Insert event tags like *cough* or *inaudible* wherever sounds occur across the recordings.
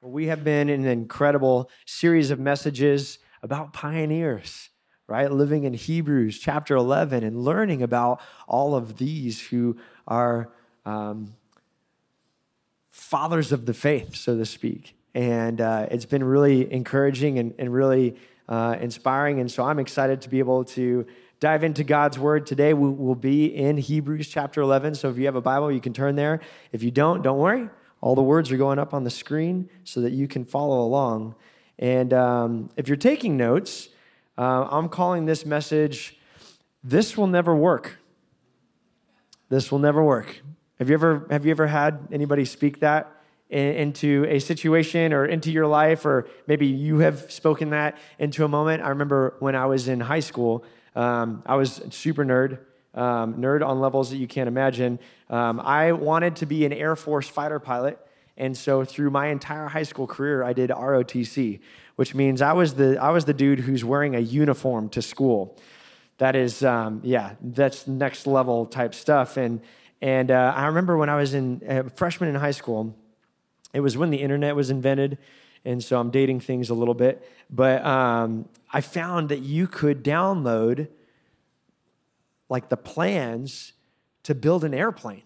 Well, we have been in an incredible series of messages about pioneers, right? Living in Hebrews chapter 11 and learning about all of these who are um, fathers of the faith, so to speak. And uh, it's been really encouraging and, and really uh, inspiring. And so I'm excited to be able to dive into God's word today. We will be in Hebrews chapter 11. So if you have a Bible, you can turn there. If you don't, don't worry. All the words are going up on the screen so that you can follow along. And um, if you're taking notes, uh, I'm calling this message, This Will Never Work. This will never work. Have you ever, have you ever had anybody speak that into a situation or into your life, or maybe you have spoken that into a moment? I remember when I was in high school, um, I was super nerd um, nerd on levels that you can't imagine. Um, I wanted to be an Air Force fighter pilot. And so through my entire high school career, I did ROTC, which means I was the, I was the dude who's wearing a uniform to school. That is, um, yeah, that's next level type stuff. And, and uh, I remember when I was in uh, freshman in high school, it was when the internet was invented. And so I'm dating things a little bit. But um, I found that you could download like the plans to build an airplane.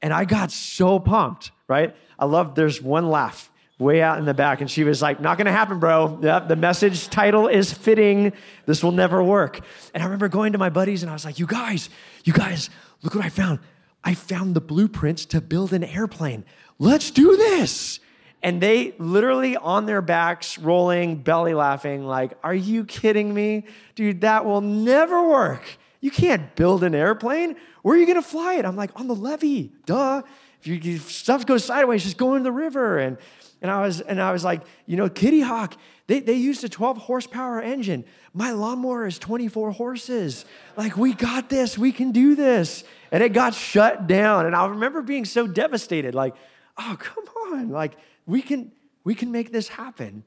And I got so pumped, right? I love there's one laugh way out in the back. And she was like, Not gonna happen, bro. Yep, the message title is fitting. This will never work. And I remember going to my buddies and I was like, You guys, you guys, look what I found. I found the blueprints to build an airplane. Let's do this. And they literally on their backs, rolling, belly laughing, like, Are you kidding me? Dude, that will never work. You can't build an airplane. Where are you going to fly it? I'm like, on the levee. Duh. If, you, if stuff goes sideways, just go into the river. And, and, I was, and I was like, you know, Kitty Hawk, they, they used a 12 horsepower engine. My lawnmower is 24 horses. Like, we got this. We can do this. And it got shut down. And I remember being so devastated. Like, oh, come on. Like, we can, we can make this happen.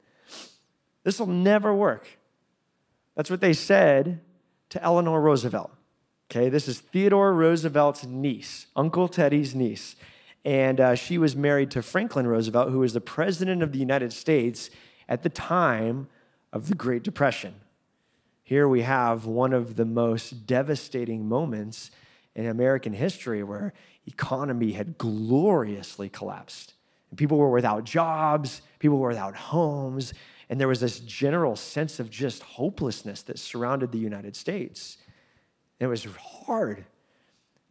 This will never work. That's what they said to Eleanor Roosevelt. Okay, this is Theodore Roosevelt's niece, Uncle Teddy's niece. And uh, she was married to Franklin Roosevelt, who was the president of the United States at the time of the Great Depression. Here we have one of the most devastating moments in American history where economy had gloriously collapsed. People were without jobs, people were without homes, and there was this general sense of just hopelessness that surrounded the United States. And it was hard.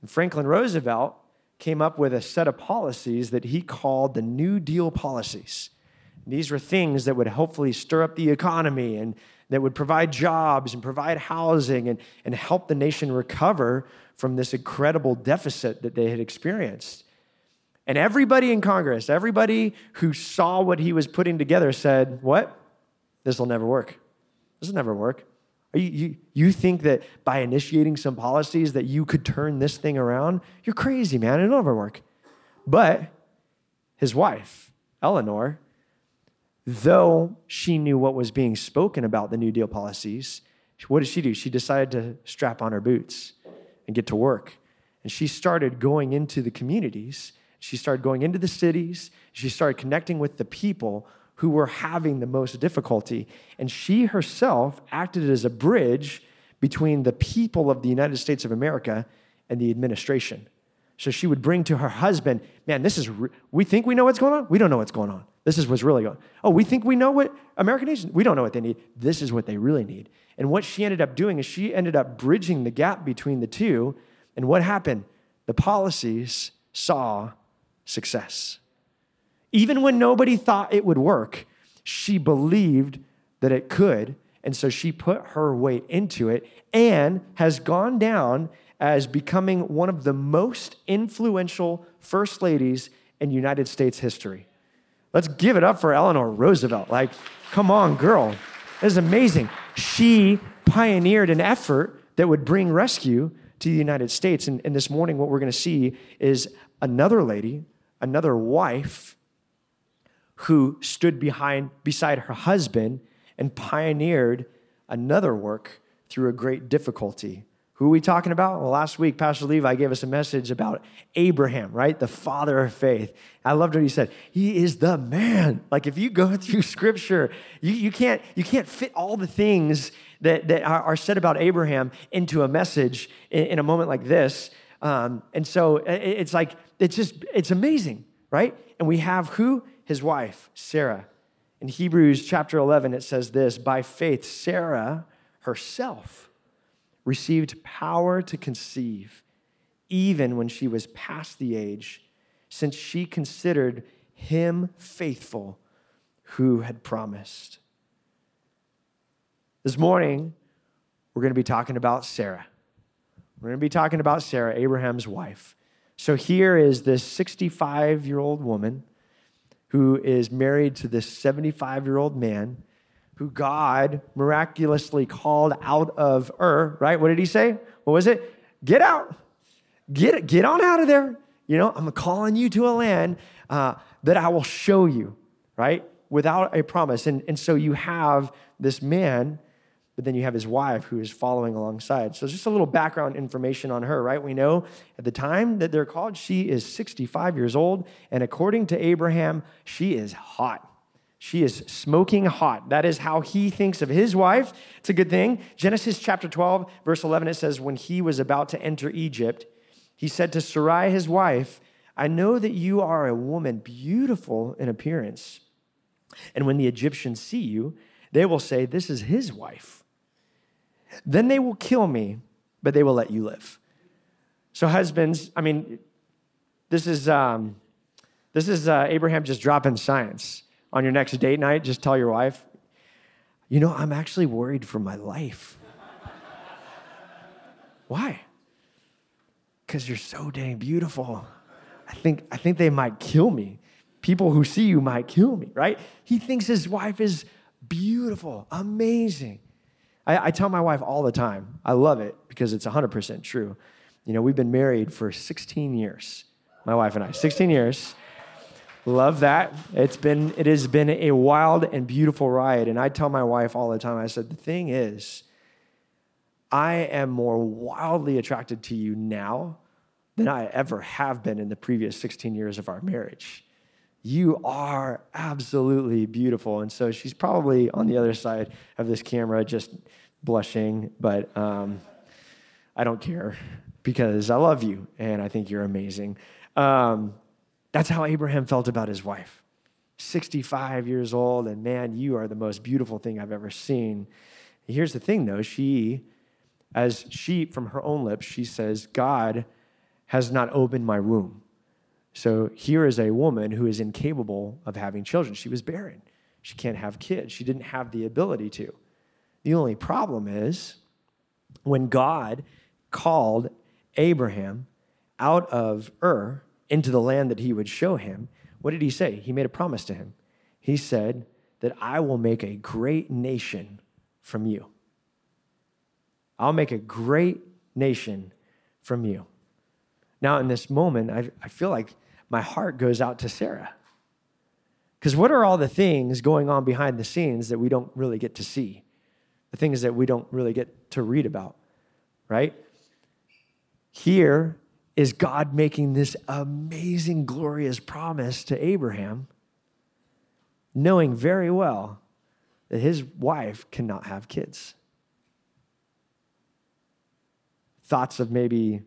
And Franklin Roosevelt came up with a set of policies that he called the New Deal policies. these were things that would hopefully stir up the economy and that would provide jobs and provide housing and, and help the nation recover from this incredible deficit that they had experienced. And everybody in Congress, everybody who saw what he was putting together said, What? This will never work. This will never work. You, you, you think that by initiating some policies that you could turn this thing around? You're crazy, man. It'll never work. But his wife, Eleanor, though she knew what was being spoken about the New Deal policies, what did she do? She decided to strap on her boots and get to work. And she started going into the communities. She started going into the cities. She started connecting with the people who were having the most difficulty. And she herself acted as a bridge between the people of the United States of America and the administration. So she would bring to her husband, man, this is, re- we think we know what's going on. We don't know what's going on. This is what's really going on. Oh, we think we know what American needs. We don't know what they need. This is what they really need. And what she ended up doing is she ended up bridging the gap between the two. And what happened? The policies saw success. Even when nobody thought it would work, she believed that it could. And so she put her weight into it and has gone down as becoming one of the most influential first ladies in United States history. Let's give it up for Eleanor Roosevelt. Like, come on, girl. This is amazing. She pioneered an effort that would bring rescue to the United States. And, and this morning, what we're going to see is another lady, another wife who stood behind, beside her husband and pioneered another work through a great difficulty, Who are we talking about? Well, last week, Pastor Levi gave us a message about Abraham, right? The father of faith. I loved what he said. He is the man. Like if you go *laughs* through scripture, you, you, can't, you can't fit all the things that, that are, said about Abraham into a message in, in a moment like this. Um, and so it's like, it's just, it's amazing, right? And we have who? His wife, Sarah. In Hebrews chapter 11, it says this By faith, Sarah herself received power to conceive, even when she was past the age, since she considered him faithful who had promised. This morning, we're going to be talking about Sarah. We're going to be talking about Sarah, Abraham's wife. So here is this 65 year old woman who is married to this 75 year old man who God miraculously called out of Ur, right? What did he say? What was it? Get out. Get, get on out of there. You know, I'm calling you to a land uh, that I will show you, right? Without a promise. And, and so you have this man, but then you have his wife who is following alongside. So just a little background information on her, right? We know at the time that they're called, she is 65 years old. And according to Abraham, she is hot. She is smoking hot. That is how he thinks of his wife. It's a good thing. Genesis chapter 12, verse 11, it says, When he was about to enter Egypt, he said to Sarai, his wife, I know that you are a woman beautiful in appearance. And when the Egyptians see you, they will say, This is his wife. Then they will kill me, but they will let you live. So, husbands, I mean, this is, um, this is uh, Abraham just dropping science on your next date night, just tell your wife, you know, I'm actually worried for my life. Why? Because you're so dang beautiful. I think, I think they might kill me. People who see you might kill me, right? He thinks his wife is beautiful, amazing. I, I tell my wife all the time, I love it because it's 100% true. You know, we've been married for 16 years, my wife and I, 16 years. Love that. It's been it has been a wild and beautiful ride. And I tell my wife all the time, I said, the thing is, I am more wildly attracted to you now than I ever have been in the previous 16 years of our marriage. You are absolutely beautiful. And so she's probably on the other side of this camera just blushing, but um, I don't care because I love you and I think you're amazing. Um, that's how Abraham felt about his wife. 65 years old, and man, you are the most beautiful thing I've ever seen. Here's the thing though, she, as she, from her own lips, she says, God has not opened my womb. So here is a woman who is incapable of having children. She was barren. She can't have kids. She didn't have the ability to. The only problem is when God called Abraham out of Ur, into the land that he would show him, what did he say? He made a promise to him. He said that I will make a great nation from you. I'll make a great nation from you. Now, in this moment, I, I feel like my heart goes out to Sarah. Because what are all the things going on behind the scenes that we don't really get to see? The things that we don't really get to read about, right? Here, is God making this amazing, glorious promise to Abraham, knowing very well that his wife cannot have kids. Thoughts of maybe,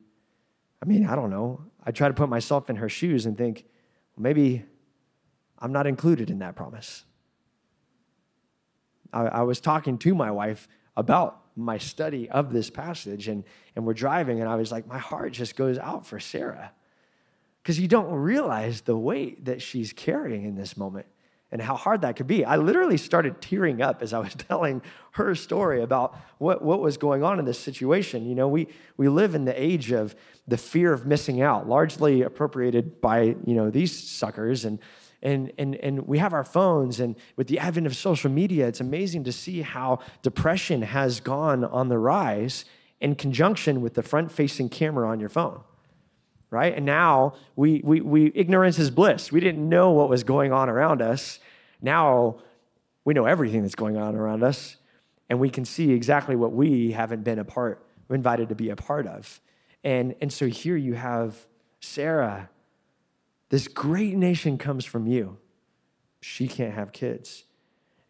I mean, I don't know. I try to put myself in her shoes and think, maybe I'm not included in that promise. I, I was talking to my wife about my study of this passage and, and we're driving and i was like my heart just goes out for sarah. Because you don't realize the weight that she's carrying in this moment and how hard that could be. I literally started tearing up as i was *laughs* telling her story about what, what was going on in this situation. You know we, we live in the age of the fear of missing out largely appropriated by you know these suckers and and, and, and we have our phones, and with the advent of social media, it's amazing to see how depression has gone on the rise in conjunction with the front facing camera on your phone right? And now we, we, we, ignorance is bliss. We didn't know what was going on around us. Now we know everything that's going on around us, and we can see exactly what we haven't been a part invited to be a part of. And, and so here you have Sarah. This great nation comes from you. She can't have kids.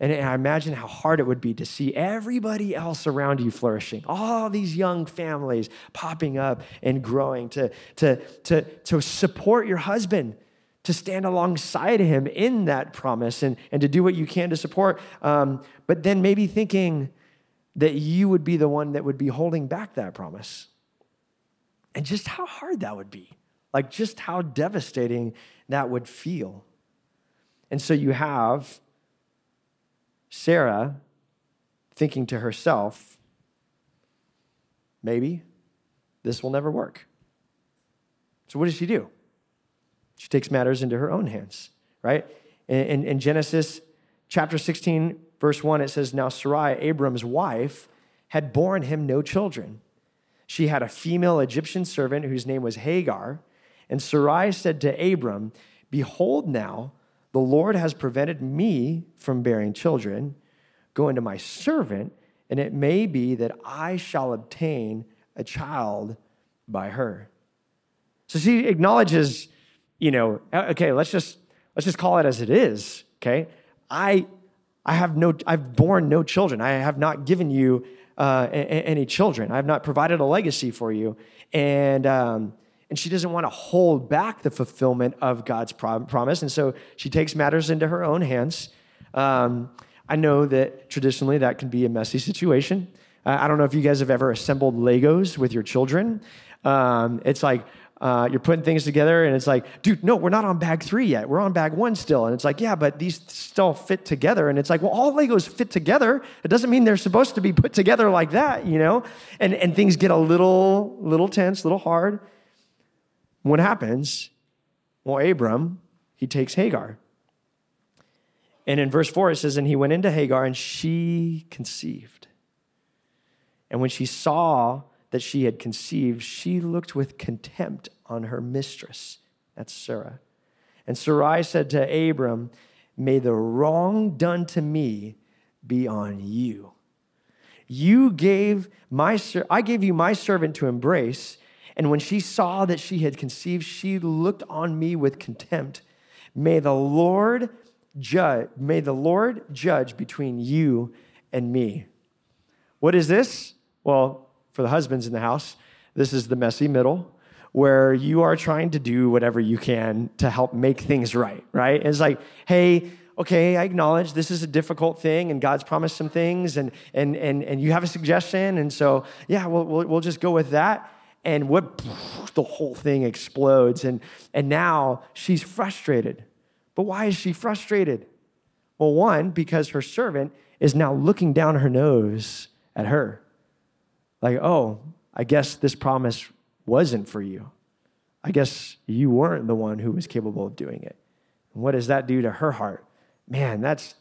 And I imagine how hard it would be to see everybody else around you flourishing, all these young families popping up and growing, to, to, to, to support your husband, to stand alongside him in that promise and, and to do what you can to support. Um, but then maybe thinking that you would be the one that would be holding back that promise. And just how hard that would be, like just how devastating that would feel. And so you have Sarah thinking to herself, maybe this will never work. So, what does she do? She takes matters into her own hands, right? In, in, Genesis chapter 16, verse 1, it says, Now Sarai, Abram's wife, had borne him no children. She had a female Egyptian servant whose name was Hagar. And Sarai said to Abram, Behold, now the Lord has prevented me from bearing children. Go into my servant, and it may be that I shall obtain a child by her. So she acknowledges, you know, okay, let's just let's just call it as it is. Okay, I I have no I've borne no children. I have not given you uh, any children. I have not provided a legacy for you, and um, and she doesn't want to hold back the fulfillment of God's promise. And so she takes matters into her own hands. Um, I know that traditionally that can be a messy situation. Uh, I don't know if you guys have ever assembled Legos with your children. Um, it's like, uh, you're putting things together and it's like, dude, no, we're not on bag three yet. We're on bag one still. And it's like, yeah, but these still fit together. And it's like, well, all Legos fit together. It doesn't mean they're supposed to be put together like that, you know? And, and things get a little, little tense, a little hard. What happens? Well, Abram, he takes Hagar. And in verse 4, it says, And he went into Hagar, and she conceived. And when she saw that she had conceived, she looked with contempt on her mistress. That's Sarah. And Sarai said to Abram, May the wrong done to me be on you. You gave my I gave you my servant to embrace, and when she saw that she had conceived, she looked on me with contempt. May the Lord judge, may the Lord judge between you and me. What is this? Well, for the husbands in the house, this is the messy middle where you are trying to do whatever you can to help make things right, right? It's like, hey, okay, I acknowledge this is a difficult thing and God's promised some things and, and, and, and you have a suggestion. And so, yeah, we'll, we'll, we'll just go with that and what the whole thing explodes. And and now she's frustrated. But why is she frustrated? Well one because her servant is now looking down her nose at her. Like oh i guess this promise wasn't for you. I guess you weren't the one who was capable of doing it. And what does that do to her heart? Man that's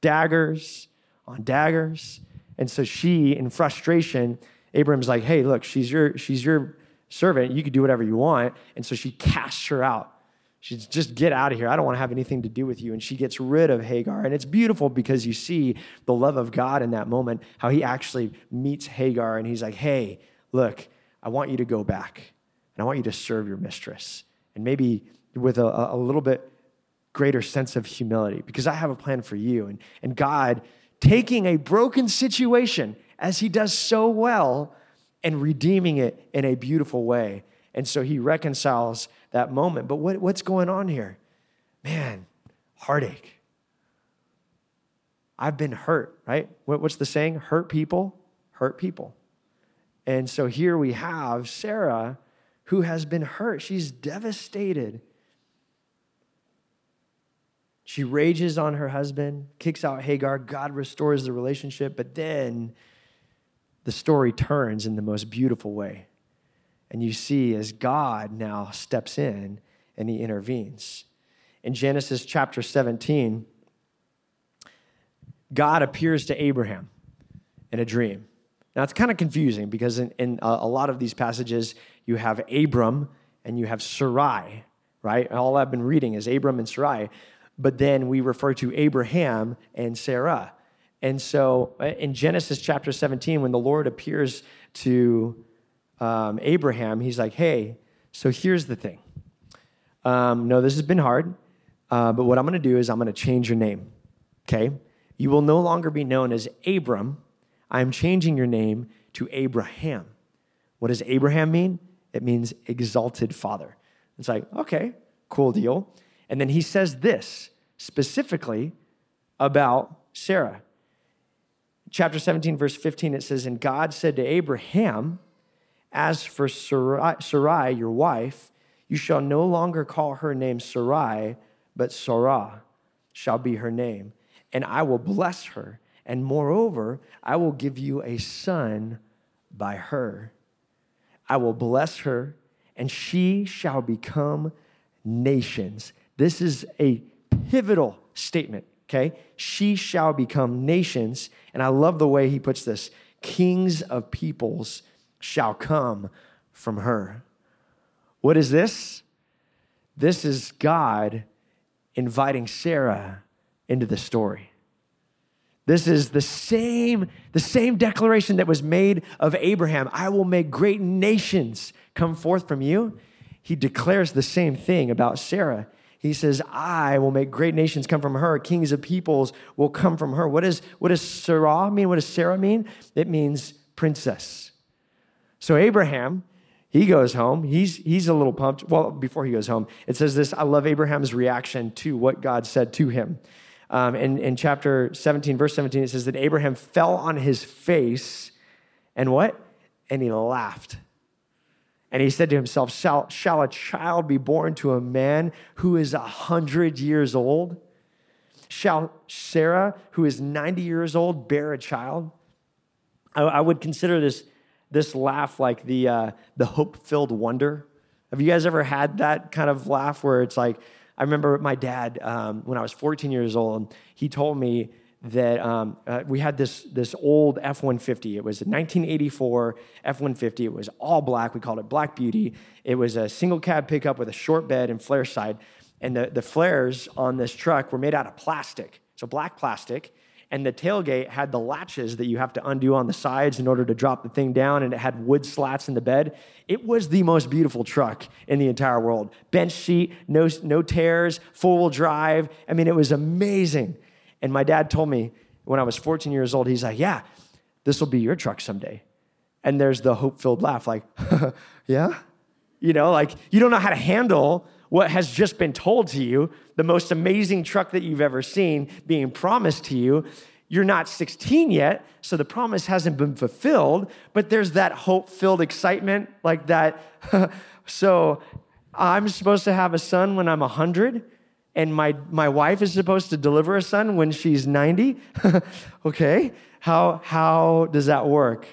daggers on daggers. And so she in frustration Abram's like, hey, look, she's your, she's your servant. You can do whatever you want. And so she casts her out. She's just get out of here. I don't want to have anything to do with you. And she gets rid of Hagar. And it's beautiful because you see the love of God in that moment, how he actually meets Hagar and he's like, hey, look, I want you to go back and I want you to serve your mistress. And maybe with a, a little bit greater sense of humility because I have a plan for you. And, and God taking a broken situation as he does so well and redeeming it in a beautiful way. And so he reconciles that moment. But what, what's going on here? Man, heartache. I've been hurt, right? what's the saying? Hurt people, hurt people. And so here we have Sarah who has been hurt. She's devastated. She rages on her husband, kicks out Hagar. God restores the relationship, but then the story turns in the most beautiful way. And you see as God now steps in and he intervenes. In Genesis chapter 17, God appears to Abraham in a dream. Now, it's kind of confusing because in, in a, a, lot of these passages, you have Abram and you have Sarai, right? All I've been reading is Abram and Sarai, but then we refer to Abraham and Sarah. And so uh, in Genesis chapter 17, when the Lord appears to um, Abraham, he's like, hey, so here's the thing. Um, no, this has been hard, uh, but what I'm going to do is I'm going to change your name. Okay? You will no longer be known as Abram. I'm changing your name to Abraham. What does Abraham mean? It means exalted father. It's like, okay, cool deal. And then he says this specifically about Sarah. Chapter 17, verse 15, it says, And God said to Abraham, As for Sarai, Sarai, your wife, you shall no longer call her name Sarai, but Sarah shall be her name. And I will bless her. And moreover, I will give you a son by her. I will bless her, and she shall become nations. This is a pivotal statement, okay? She shall become nations. And I love the way he puts this kings of peoples shall come from her. What is this? This is God inviting Sarah into the story. This is the same, the same declaration that was made of Abraham I will make great nations come forth from you. He declares the same thing about Sarah. He says, I will make great nations come from her. Kings of peoples will come from her. What, is, what does Sarah mean? What does Sarah mean? It means princess. So Abraham, he goes home. He's, he's a little pumped. Well, before he goes home, it says this I love Abraham's reaction to what God said to him. Um, in, in chapter 17, verse 17, it says that Abraham fell on his face and what? And he laughed. And he said to himself, Shall, shall a child be born to a man who is a hundred years old? Shall Sarah, who is 90 years old, bear a child? I, I would consider this, this laugh like the, uh, the hope filled wonder. Have you guys ever had that kind of laugh where it's like, I remember my dad, um, when I was 14 years old, he told me that um, uh, we had this, this old F 150. It was a 1984 F 150. It was all black. We called it Black Beauty. It was a single cab pickup with a short bed and flare side. And the, the flares on this truck were made out of plastic, so black plastic and the tailgate had the latches that you have to undo on the sides in order to drop the thing down, and it had wood slats in the bed. It was the most beautiful truck in the entire world. Bench seat, no, no tears, four wheel drive. I mean, it was amazing. And my dad told me when I was 14 years old, he's like, Yeah, this will be your truck someday. And there's the hope filled laugh, like, *laughs* Yeah? You know, like you don't know how to handle what has just been told to you, the most amazing truck that you've ever seen being promised to you. You're not 16 yet, so the promise hasn't been fulfilled, but there's that hope filled excitement like that. *laughs* so I'm supposed to have a son when I'm 100, and my, my wife is supposed to deliver a son when she's 90. *laughs* okay, how, how does that work?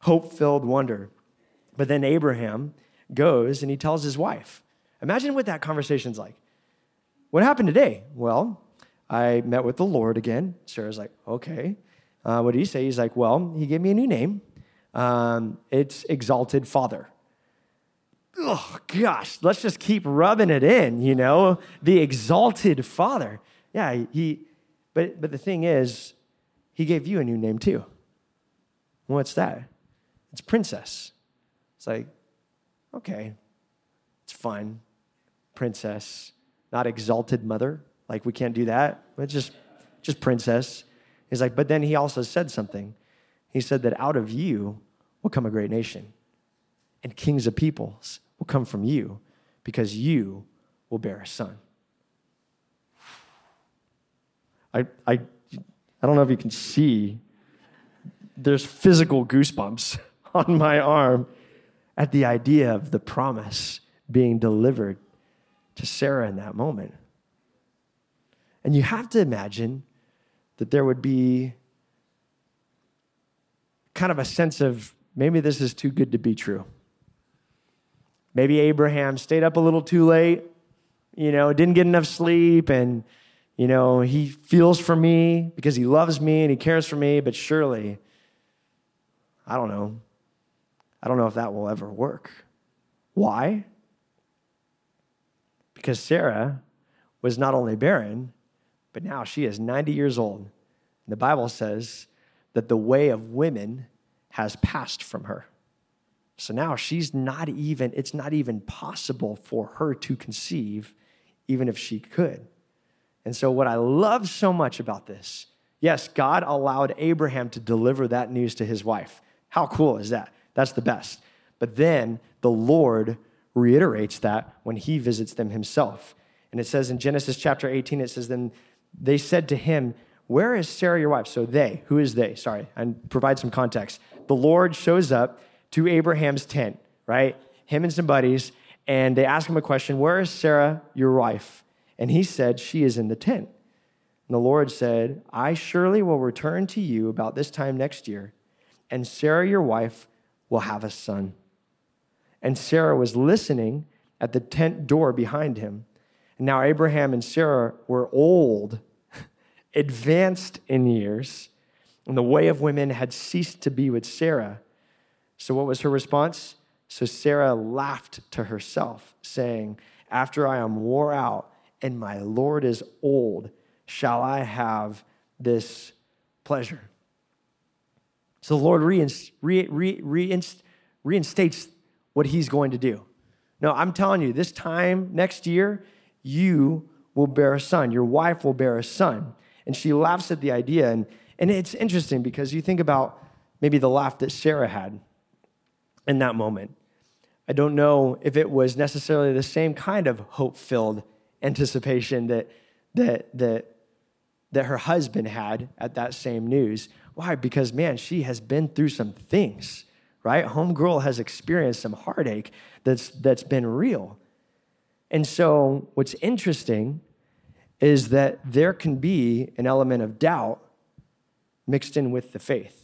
Hope filled wonder. But then Abraham goes and he tells his wife, Imagine what that conversation's like. What happened today? Well, I met with the Lord again. Sarah's like, okay. Uh, what did he say? He's like, well, he gave me a new name. Um, it's Exalted Father. Oh, gosh, let's just keep rubbing it in, you know? The Exalted Father. Yeah, he, but, but the thing is, he gave you a new name too. What's that? It's Princess. It's like, okay, it's fine princess, not exalted mother. Like we can't do that. It's just, just princess. He's like, but then he also said something. He said that out of you will come a great nation, and kings of peoples will come from you because you will bear a son. I, I, I don't know if you can see, there's physical goosebumps *laughs* on my arm at the idea of the promise being delivered to Sarah in that moment. And you have to imagine that there would be kind of a sense of maybe this is too good to be true. Maybe Abraham stayed up a little too late, you know, didn't get enough sleep, and, you know, he feels for me because he loves me and he cares for me, but surely, I don't know. I don't know if that will ever work. Why? Because Sarah was not only barren, but now she is 90 years old. The Bible says that the way of women has passed from her. So now she's not even, it's not even possible for her to conceive, even if she could. And so, what I love so much about this, yes, God allowed Abraham to deliver that news to his wife. How cool is that? That's the best. But then the Lord reiterates that when he visits them himself. And it says in Genesis chapter 18, it says, Then they said to him, Where is Sarah your wife? So they, who is they? Sorry, and provide some context. The Lord shows up to Abraham's tent, right? Him and some buddies, and they ask him a question Where is Sarah, your wife? And he said, She is in the tent. And the Lord said, I surely will return to you about this time next year, and Sarah, your wife, will have a son. And Sarah was listening at the tent door behind him. And now Abraham and Sarah were old, *laughs* advanced in years, and the way of women had ceased to be with Sarah. So, what was her response? So, Sarah laughed to herself, saying, After I am wore out and my Lord is old, shall I have this pleasure? So, the Lord reinst- re- re- reinst- reinstates what he's going to do. No, I'm telling you, this time next year, you will bear a son. Your wife will bear a son. And she laughs at the idea. And, and it's interesting because you think about maybe the laugh that Sarah had in that moment. I don't know if it was necessarily the same kind of hope filled anticipation that, that, that, that her husband had at that same news. Why? Because, man, she has been through some things, right? Homegirl has experienced some heartache that's, that's been real. And so, what's interesting is that there can be an element of doubt mixed in with the faith.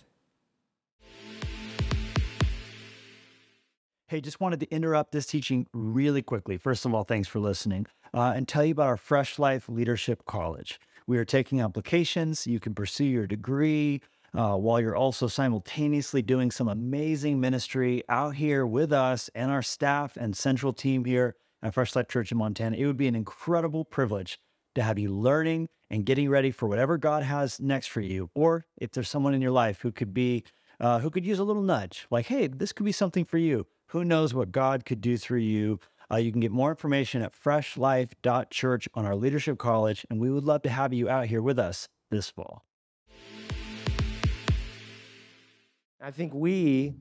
Hey, just wanted to interrupt this teaching really quickly. First of all, thanks for listening uh, and tell you about our Fresh Life Leadership College. We are taking applications. You can pursue your degree uh, while you're also simultaneously doing some amazing ministry out here with us and our staff and central team here at Fresh Life Church in Montana. It would be an incredible privilege to have you learning and getting ready for whatever God has next for you. Or if there's someone in your life who could be, uh, who could use a little nudge, like, hey, this could be something for you who knows what God could do through you? Uh, you can get more information at freshlife.church on our leadership college, and we would love to have you out here with us this fall. I think we,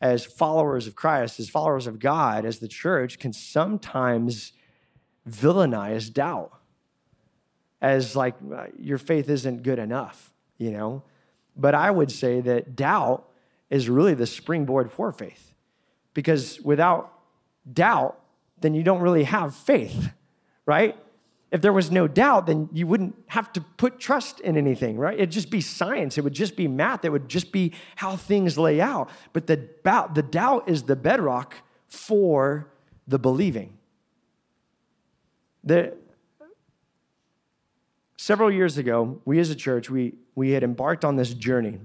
as followers of Christ, as followers of God, as the church, can sometimes villainize doubt as like uh, your faith isn't good enough, you know? But I would say that doubt is really the springboard for faith because without doubt, then you don't really have faith, right? If there was no doubt, then you wouldn't have to put trust in anything, right? It'd just be science. It would just be math. It would just be how things lay out. But the, the doubt is the bedrock for the believing. The, several years ago, we as a church, we, we had embarked on this journey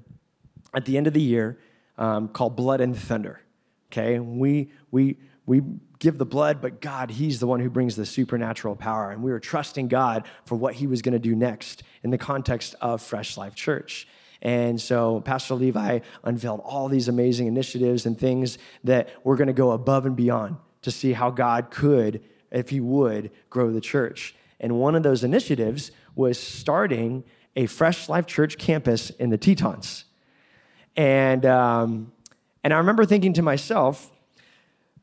at the end of the year um, called Blood and Thunder okay? We, we, we give the blood, but God, He's the one who brings the supernatural power. And we were trusting God for what He was going to do next in the context of Fresh Life Church. And so Pastor Levi unveiled all these amazing initiatives and things that we're going to go above and beyond to see how God could, if He would, grow the church. And one of those initiatives was starting a Fresh Life Church campus in the Tetons. And um, and I remember thinking to myself,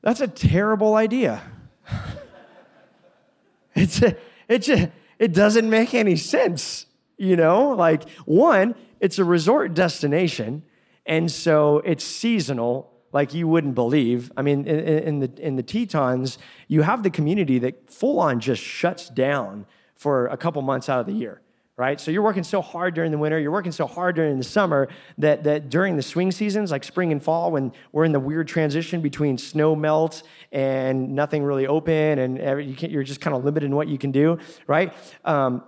that's a terrible idea. *laughs* it's a, it's a, it doesn't make any sense, you know? Like, one, it's a resort destination, and so it's seasonal like you wouldn't believe. I mean, in, in, the in the Tetons, you have the community that full on just shuts down for a couple months out of the year right? So you're working so hard during the winter, you're working so hard during the summer that, that during the swing seasons, like spring and fall, when we're in the weird transition between snow melt and nothing really open and you are just kind of limited in what you can do, right? Um,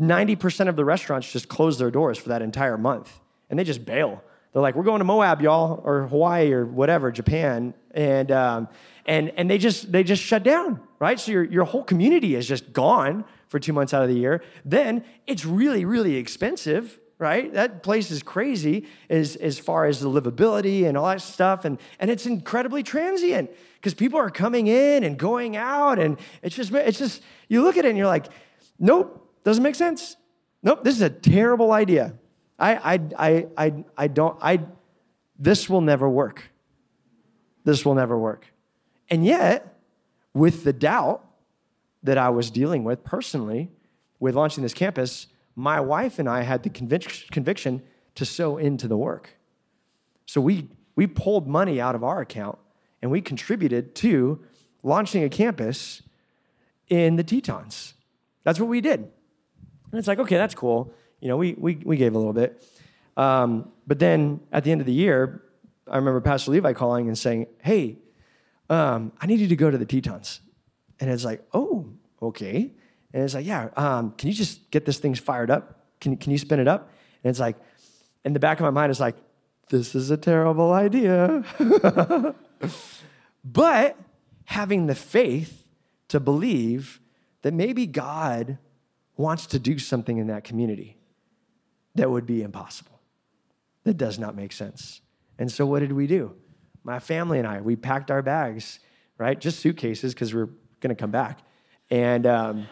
90% of the restaurants just close their doors for that entire month and they just bail. They're like, we're going to Moab, y'all, or Hawaii or whatever, Japan. And, um, and, and they, just, they just shut down, right? So your, your whole community is just gone for two months out of the year. Then it's really, really expensive, right? That place is crazy as, as far as the livability and all that stuff. And, and it's incredibly transient because people are coming in and going out. And it's just, it's just, you look at it and you're like, nope, doesn't make sense. Nope, this is a terrible idea. I, I, I, I, I don't, I, this will never work. This will never work. And yet, with the doubt that I was dealing with personally with launching this campus, my wife and I had the convic- conviction to sow into the work. So we, we pulled money out of our account and we contributed to launching a campus in the Tetons. That's what we did. And it's like, okay, that's cool. You know, we, we, we gave a little bit. Um, but then at the end of the year, I remember Pastor Levi calling and saying, hey, um, I need you to go to the Tetons. And it's like, oh, okay. And it's like, yeah, um, can you just get this thing fired up? Can, can you spin it up? And it's like, in the back of my mind, it's like, this is a terrible idea. *laughs* but having the faith to believe that maybe God wants to do something in that community that would be impossible, that does not make sense. And so, what did we do? My family and I, we packed our bags, right? Just suitcases because we're going to come back. And, um,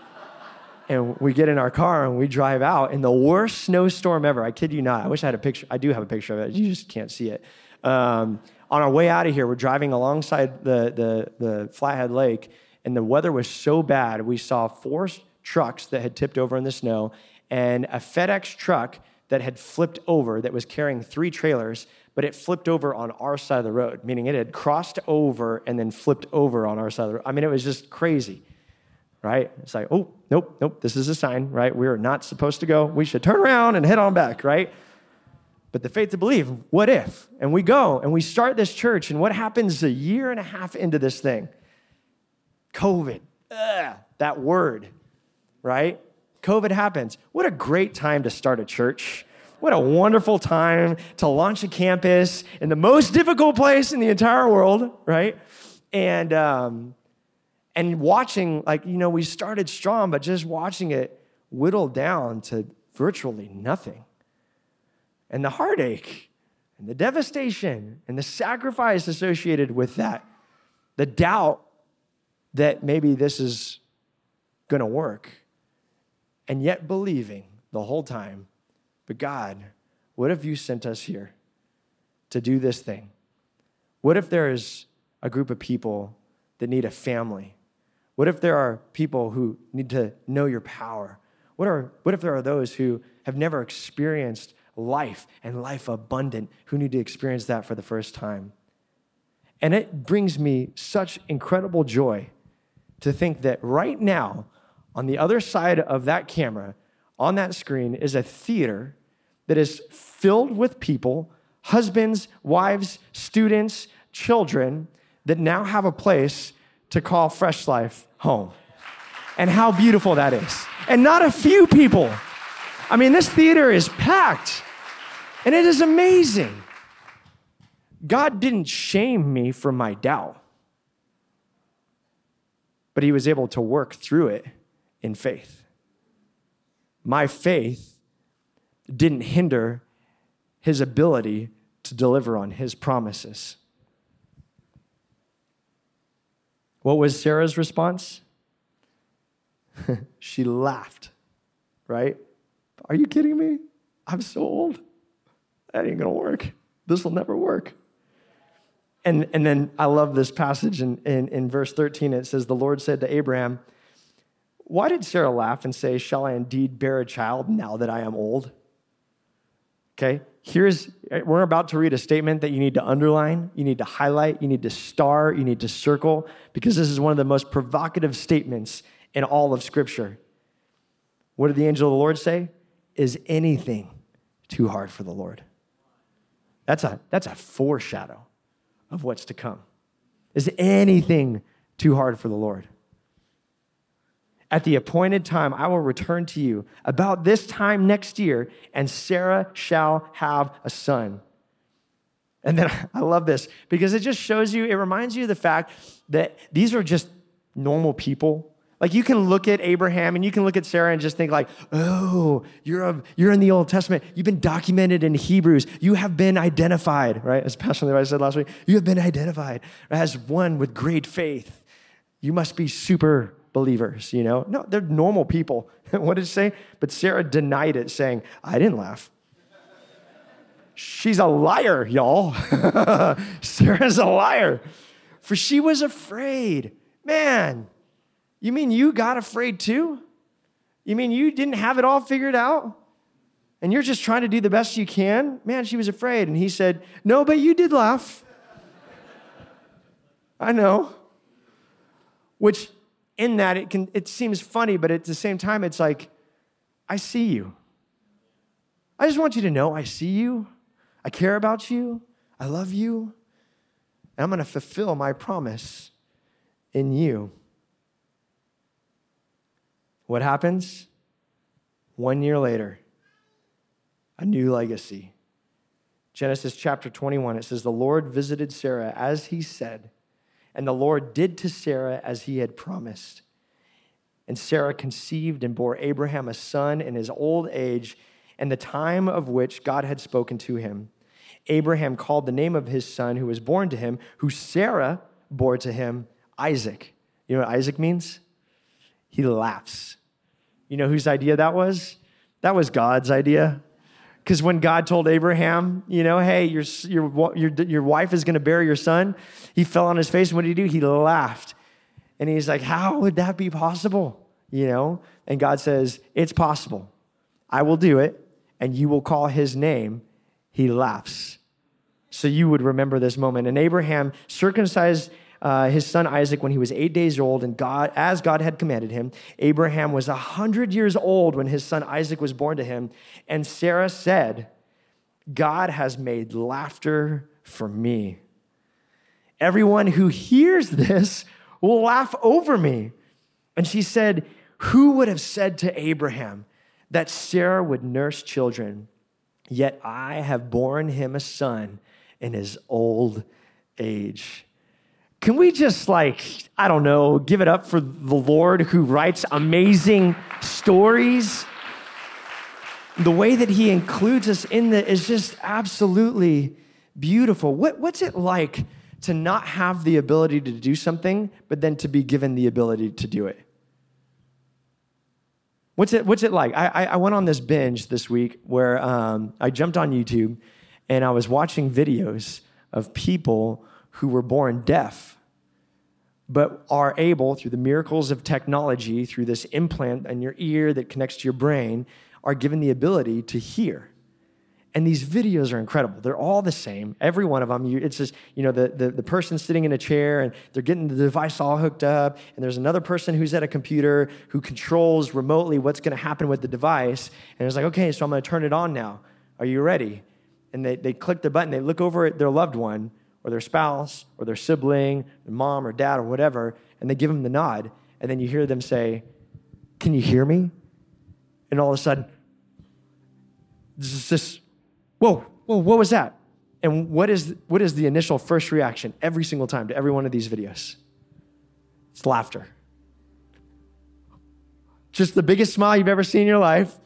and we get in our car and we drive out in the worst snowstorm ever. I kid you not. I wish I had a picture. I do have a picture of it. You just can't see it. Um, on our way out of here, we're driving alongside the, the, the Flathead Lake, and the weather was so bad, we saw four trucks that had tipped over in the snow and a FedEx truck that had flipped over that was carrying three trailers, but it flipped over on our side of the road, meaning it had crossed over and then flipped over on our side of the road. I mean, it was just crazy right? It's like, oh, nope, nope, this is a sign, right? We're not supposed to go. We should turn around and head on back, right? But the faith to believe, what if? And we go and we start this church, and what happens a year and a half into this thing? COVID, Ugh, that word, right? COVID happens. What a great time to start a church. What a wonderful time to launch a campus in the most difficult place in the entire world, right? And um, and watching, like, you know, we started strong, but just watching it whittle down to virtually nothing. And the heartache and the devastation and the sacrifice associated with that, the doubt that maybe this is going to work, and yet believing the whole time, but God, what if you sent us here to do this thing? What if there is a group of people that need a family what if there are people who need to know your power? What, are, what if there are those who have never experienced life and life abundant who need to experience that for the first time? And it brings me such incredible joy to think that right now, on the other side of that camera, on that screen, is a theater that is filled with people, husbands, wives, students, children, that now have a place to call Fresh Life home. And how beautiful that is. And not a few people. I mean, this theater is packed, and it is amazing. God didn't shame me for my doubt, but He was able to work through it in faith. My faith didn't hinder His ability to deliver on His promises. What was Sarah's response? *laughs* she laughed, right? Are you kidding me? I'm so old. That ain't gonna work. This will never work. And, and then I love this passage in, in, in verse 13. It says, The Lord said to Abraham, Why did Sarah laugh and say, Shall I indeed bear a child now that I am old? Okay, here's, we're about to read a statement that you need to underline, you need to highlight, you need to star, you need to circle, because this is one of the most provocative statements in all of Scripture. What did the angel of the Lord say? Is anything too hard for the Lord? That's a, that's a foreshadow of what's to come. Is anything too hard for the Lord? At the appointed time, I will return to you about this time next year, and Sarah shall have a son. And then *laughs* I love this because it just shows you, it reminds you of the fact that these are just normal people Like you can look at Abraham and you can look at Sarah and just think like, oh, you're, a, you're in the Old Testament. You've been documented in Hebrews. You have been identified, right? As Pastor Levi said last week, you have been identified as one with great faith. You must be super believers, you know? No, they're normal people. *laughs* what did it say? But Sarah denied it, saying, I didn't laugh. She's a liar, y'all. *laughs* Sarah's a liar. For she was afraid. Man, you mean you got afraid too? You mean you didn't have it all figured out? And you're just trying to do the best you can? Man, she was afraid. And he said, No, but you did laugh. *laughs* I know. Which in that it can it seems funny, but at the same time, it's like, I see you. I just want you to know I see you. I care about you. I love you. And I'm going to fulfill my promise in you. What happens? One year later, a new legacy. Genesis chapter 21, it says, The Lord visited Sarah as he said, and the Lord did to Sarah as he had promised. And Sarah conceived and bore Abraham a son in his old age, and the time of which God had spoken to him. Abraham called the name of his son who was born to him, who Sarah bore to him, Isaac. You know what Isaac means? He laughs. You know whose idea that was? That was God's idea. Because when God told Abraham, you know, hey, your, your, your, your wife is going to bury your son, he fell on his face. And what did he do? He laughed. And he's like, how would that be possible? You know? And God says, it's possible. I will do it, and you will call his name. He laughs. So you would remember this moment. And Abraham circumcised uh, his son Isaac when he was eight days old, and God, as God had commanded him, Abraham was a hundred years old when his son Isaac was born to him. And Sarah said, God has made laughter for me. Everyone who hears this will laugh over me. And she said, Who would have said to Abraham that Sarah would nurse children? Yet I have borne him a son in his old age. Can we just, like, I don't know, give it up for the Lord who writes amazing stories? The way that he includes us in that is just absolutely beautiful. What, what's it like to not have the ability to do something, but then to be given the ability to do it? What's it, what's it like? I, I went on this binge this week where um, I jumped on YouTube and I was watching videos of people who were born deaf, but are able, through the miracles of technology, through this implant in your ear that connects to your brain, are given the ability to hear. And these videos are incredible. They're all the same. Every one of them. it's just, you know, the, the, the person sitting in a chair and they're getting the device all hooked up. And there's another person who's at a computer who controls remotely what's going to happen with the device. And it's like, okay, so I'm going to turn it on now. Are you ready? And they, they click the button. They look over at their loved one or their spouse or their sibling, their mom or dad or whatever, and they give them the nod, and then you hear them say, Can you hear me? And all of a sudden, this is this, whoa, whoa, what was that? And what is, what is the initial first reaction every single time to every one of these videos? It's laughter. Just the biggest smile you've ever seen in your life,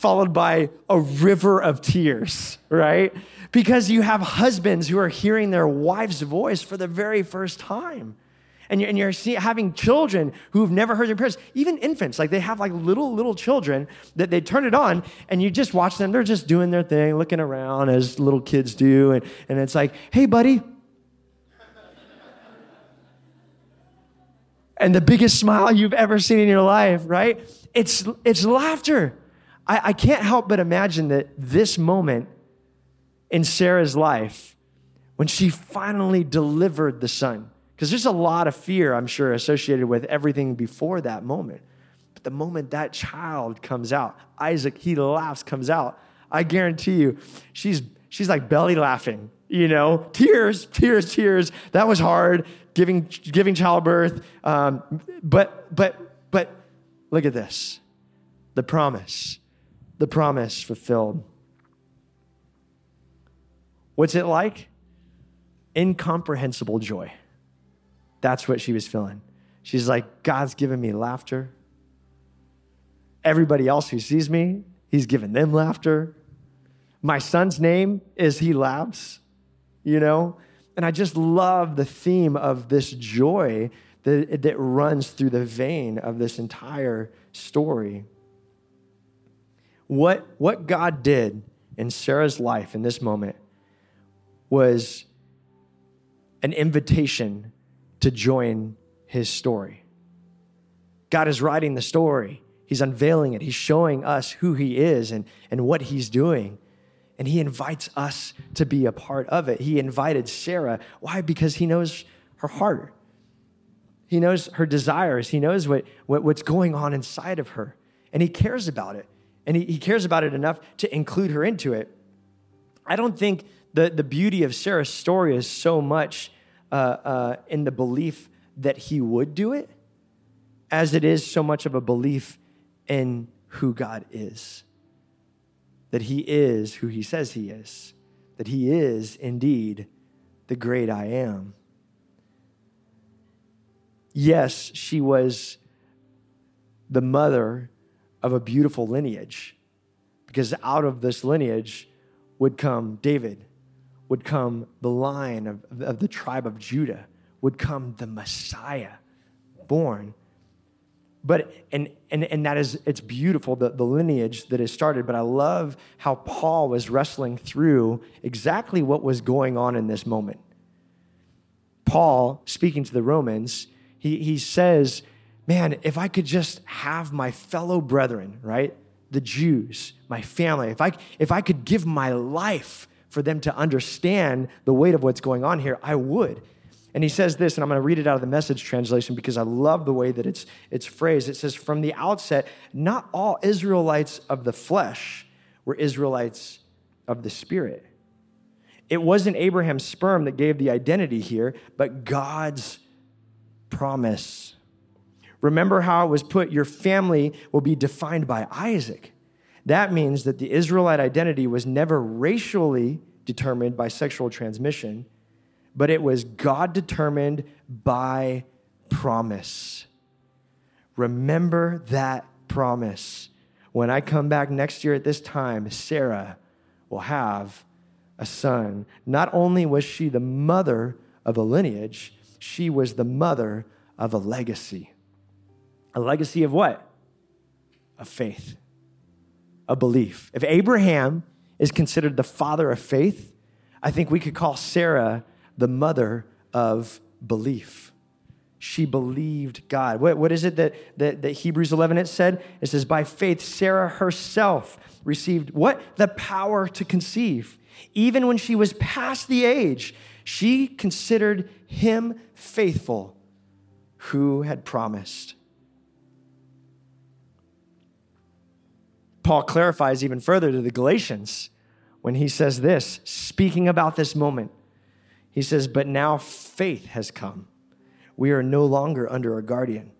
followed by a river of tears, right? Because you have husbands who are hearing their wife's voice for the very first time. And you're, and you're see, having children who've never heard their parents, even infants, like they have like little, little children that they turn it on and you just watch them. They're just doing their thing, looking around as little kids do. And, and it's like, hey, buddy. and the biggest smile you've ever seen in your life, right? It's, it's laughter. I, I can't help but imagine that this moment in Sarah's life when she finally delivered the son, because there's a lot of fear, I'm sure, associated with everything before that moment. But the moment that child comes out, Isaac, he laughs, comes out, I guarantee you, she's, she's like belly laughing, you know, tears, tears, tears. That was hard, giving, giving childbirth. Um, but, but, but look at this the promise the promise fulfilled. What's it like? Incomprehensible joy. That's what she was feeling. She's like, God's given me laughter. Everybody else who sees me, he's given them laughter. My son's name is He Laughs, you know? And I just love the theme of this joy that, that runs through the vein of this entire story. What, what God did in Sarah's life in this moment was an invitation to join his story. God is writing the story. He's unveiling it. He's showing us who he is and, and what he's doing. And he invites us to be a part of it. He invited Sarah. Why? Because he knows her heart. He knows her desires. He knows what, what, what's going on inside of her. And he cares about it. And he, he cares about it enough to include her into it. I don't think the, the beauty of Sarah's story is so much uh, uh, in the belief that he would do it as it is so much of a belief in who God is. That he is who he says he is, that he is indeed the great I am. Yes, she was the mother of a beautiful lineage, because out of this lineage would come David, would come the line of, of the tribe of Judah, would come the Messiah born. But and and and that is it's beautiful the, the lineage that is started. But I love how Paul was wrestling through exactly what was going on in this moment. Paul, speaking to the Romans, he, he says, Man, if I could just have my fellow brethren, right? The Jews, my family, if I if I could give my life for them to understand the weight of what's going on here, I would. And he says this, and I'm going to read it out of the message translation because I love the way that it's, it's phrased. It says, From the outset, not all Israelites of the flesh were Israelites of the spirit. It wasn't Abraham's sperm that gave the identity here, but God's promise. Remember how it was put, your family will be defined by Isaac. That means that the Israelite identity was never racially determined by sexual transmission but it was God determined by promise. Remember that promise. When I come back next year at this time, Sarah will have a son. Not only was she the mother of a lineage, she was the mother of a legacy. A legacy of what? Of faith, a belief. If Abraham is considered the father of faith, I think we could call Sarah the mother of belief. She believed God. What, what is it that, that, that Hebrews 11 it said? It says, by faith, Sarah herself received what? The power to conceive. Even when she was past the age, she considered him faithful who had promised. Paul clarifies even further to the Galatians when he says this, speaking about this moment. He says, But now faith has come. We are no longer under a guardian.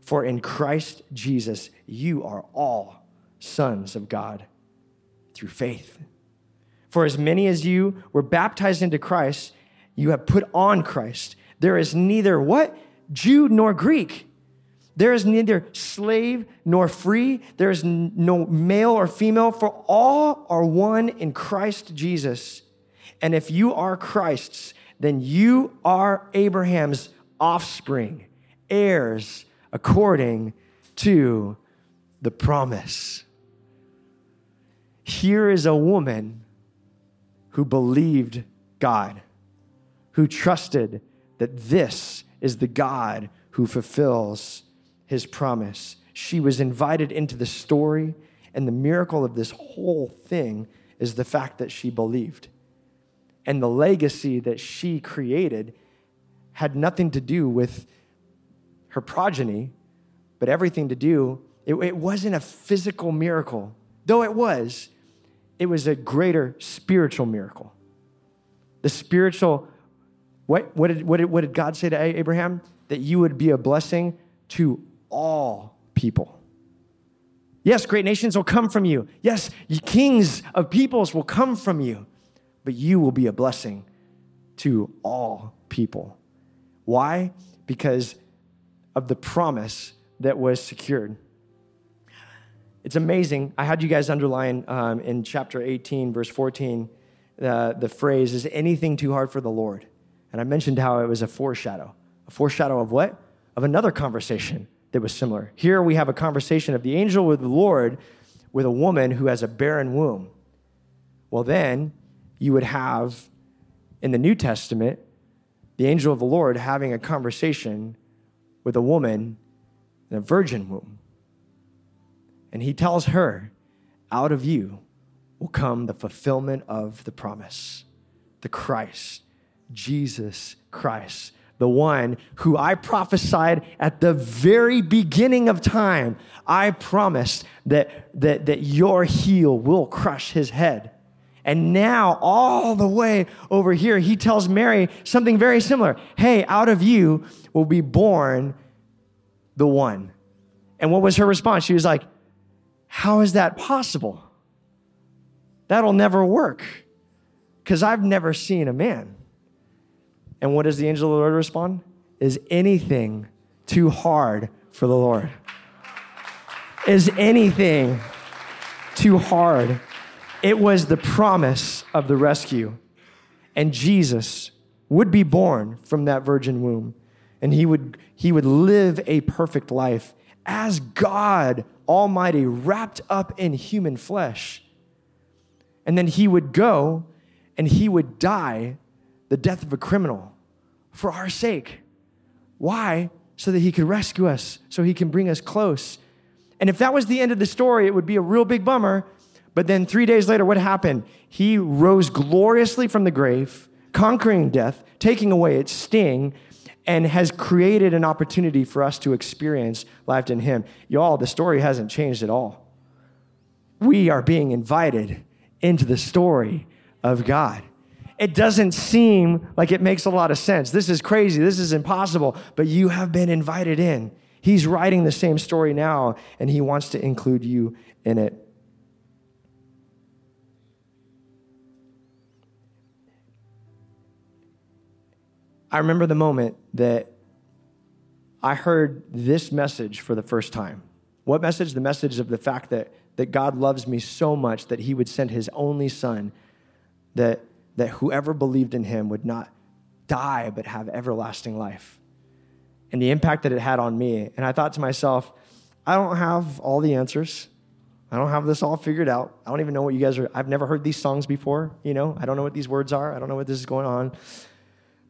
For in Christ Jesus, you are all sons of God through faith. For as many as you were baptized into Christ, you have put on Christ. There is neither what? Jew nor Greek. There is neither slave nor free. There is no male or female, for all are one in Christ Jesus. And if you are Christ's, then you are Abraham's offspring, heirs according to the promise. Here is a woman who believed God, who trusted that this is the God who fulfills his promise. She was invited into the story, and the miracle of this whole thing is the fact that she believed and the legacy that she created had nothing to do with her progeny, but everything to do, it, it, wasn't a physical miracle. Though it was, it was a greater spiritual miracle. The spiritual, what, what, did, what, did, what did God say to Abraham? That you would be a blessing to all people. Yes, great nations will come from you. Yes, kings of peoples will come from you but you will be a blessing to all people. Why? Because of the promise that was secured. It's amazing. I had you guys underline um, in chapter 18, verse 14, uh, the phrase, is anything too hard for the Lord? And I mentioned how it was a foreshadow. A foreshadow of what? Of another conversation that was similar. Here we have a conversation of the angel with the Lord with a woman who has a barren womb. Well, then you would have in the New Testament the angel of the Lord having a conversation with a woman in a virgin womb. And he tells her, out of you will come the fulfillment of the promise, the Christ, Jesus Christ, the one who I prophesied at the very beginning of time. I promised that, that, that your heel will crush his head. And now, all the way over here, he tells Mary something very similar. Hey, out of you will be born the one. And what was her response? She was like, How is that possible? That'll never work because I've never seen a man. And what does the angel of the Lord respond? Is anything too hard for the Lord? Is anything too hard? It was the promise of the rescue. And Jesus would be born from that virgin womb. And he would, he would live a perfect life as God Almighty, wrapped up in human flesh. And then he would go and he would die the death of a criminal for our sake. Why? So that he could rescue us, so he can bring us close. And if that was the end of the story, it would be a real big bummer. But then three days later, what happened? He rose gloriously from the grave, conquering death, taking away its sting, and has created an opportunity for us to experience life in him. Y'all, the story hasn't changed at all. We are being invited into the story of God it doesn't seem like it makes a lot of sense. This is crazy. This is impossible. But you have been invited in. He's writing the same story now, and he wants to include you in it. I remember the moment that I heard this message for the first time. What message? The message of the fact that, that God loves me so much that he would send his only son that that whoever believed in him would not die but have everlasting life. And the impact that it had on me. And I thought to myself, I don't have all the answers. I don't have this all figured out. I don't even know what you guys are. I've never heard these songs before, you know? I don't know what these words are. I don't know what this is going on.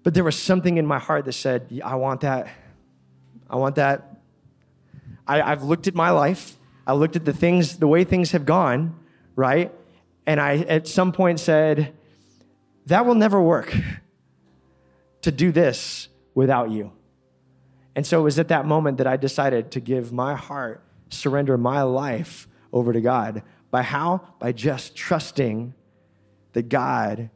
But there was something in my heart that said, I want that. I want that. I, I've looked at my life. I looked at the things, the way things have gone, right? And I at some point said, that will never work to do this without you. And so it was at that moment that I decided to give my heart, surrender my life over to God. By how? By just trusting that God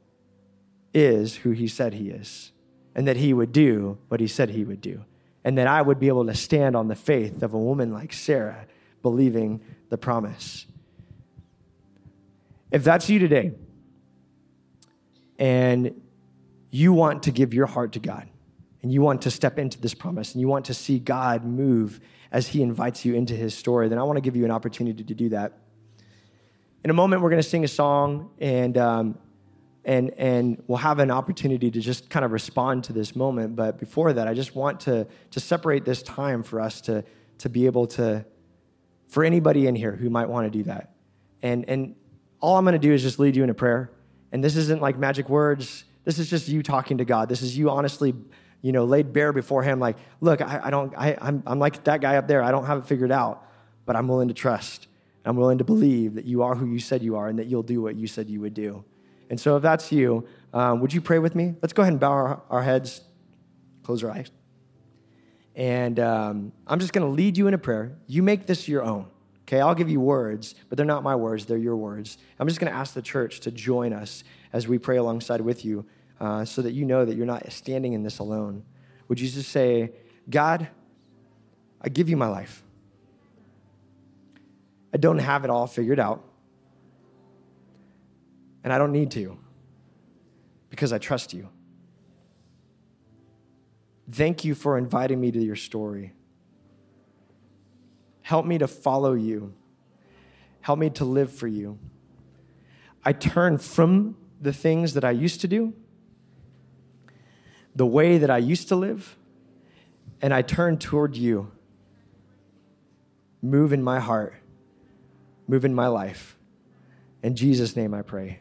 is who He said He is, and that He would do what He said He would do, and that I would be able to stand on the faith of a woman like Sarah, believing the promise. If that's you today, and you want to give your heart to God and you want to step into this promise and you want to see God move as He invites you into His story, then I want to give you an opportunity to do that. In a moment, we're going to sing a song and, um, and, and we'll have an opportunity to just kind of respond to this moment. But before that, I just want to, to separate this time for us to, to be able to, for anybody in here who might want to do that. And, and all I'm going to do is just lead you in a prayer. And this isn't like magic words. This is just you talking to God. This is you honestly, you know, laid bare before Him. Like, look, I, I don't, I, I'm, I'm like that guy up there. I don't have it figured out, but I'm willing to trust. I'm willing to believe that you are who you said you are and that you'll do what you said you would do. And so, if that's you, um, would you pray with me? Let's go ahead and bow our, our heads, close our eyes. And um, I'm just going to lead you in a prayer. You make this your own. Okay, I'll give you words, but they're not my words, they're your words. I'm just going to ask the church to join us as we pray alongside with you uh, so that you know that you're not standing in this alone. Would you just say, God, I give you my life. I don't have it all figured out, and I don't need to because I trust you. Thank you for inviting me to your story. Help me to follow you. Help me to live for you. I turn from the things that I used to do, the way that I used to live, and I turn toward you. Move in my heart, move in my life. In Jesus' name I pray.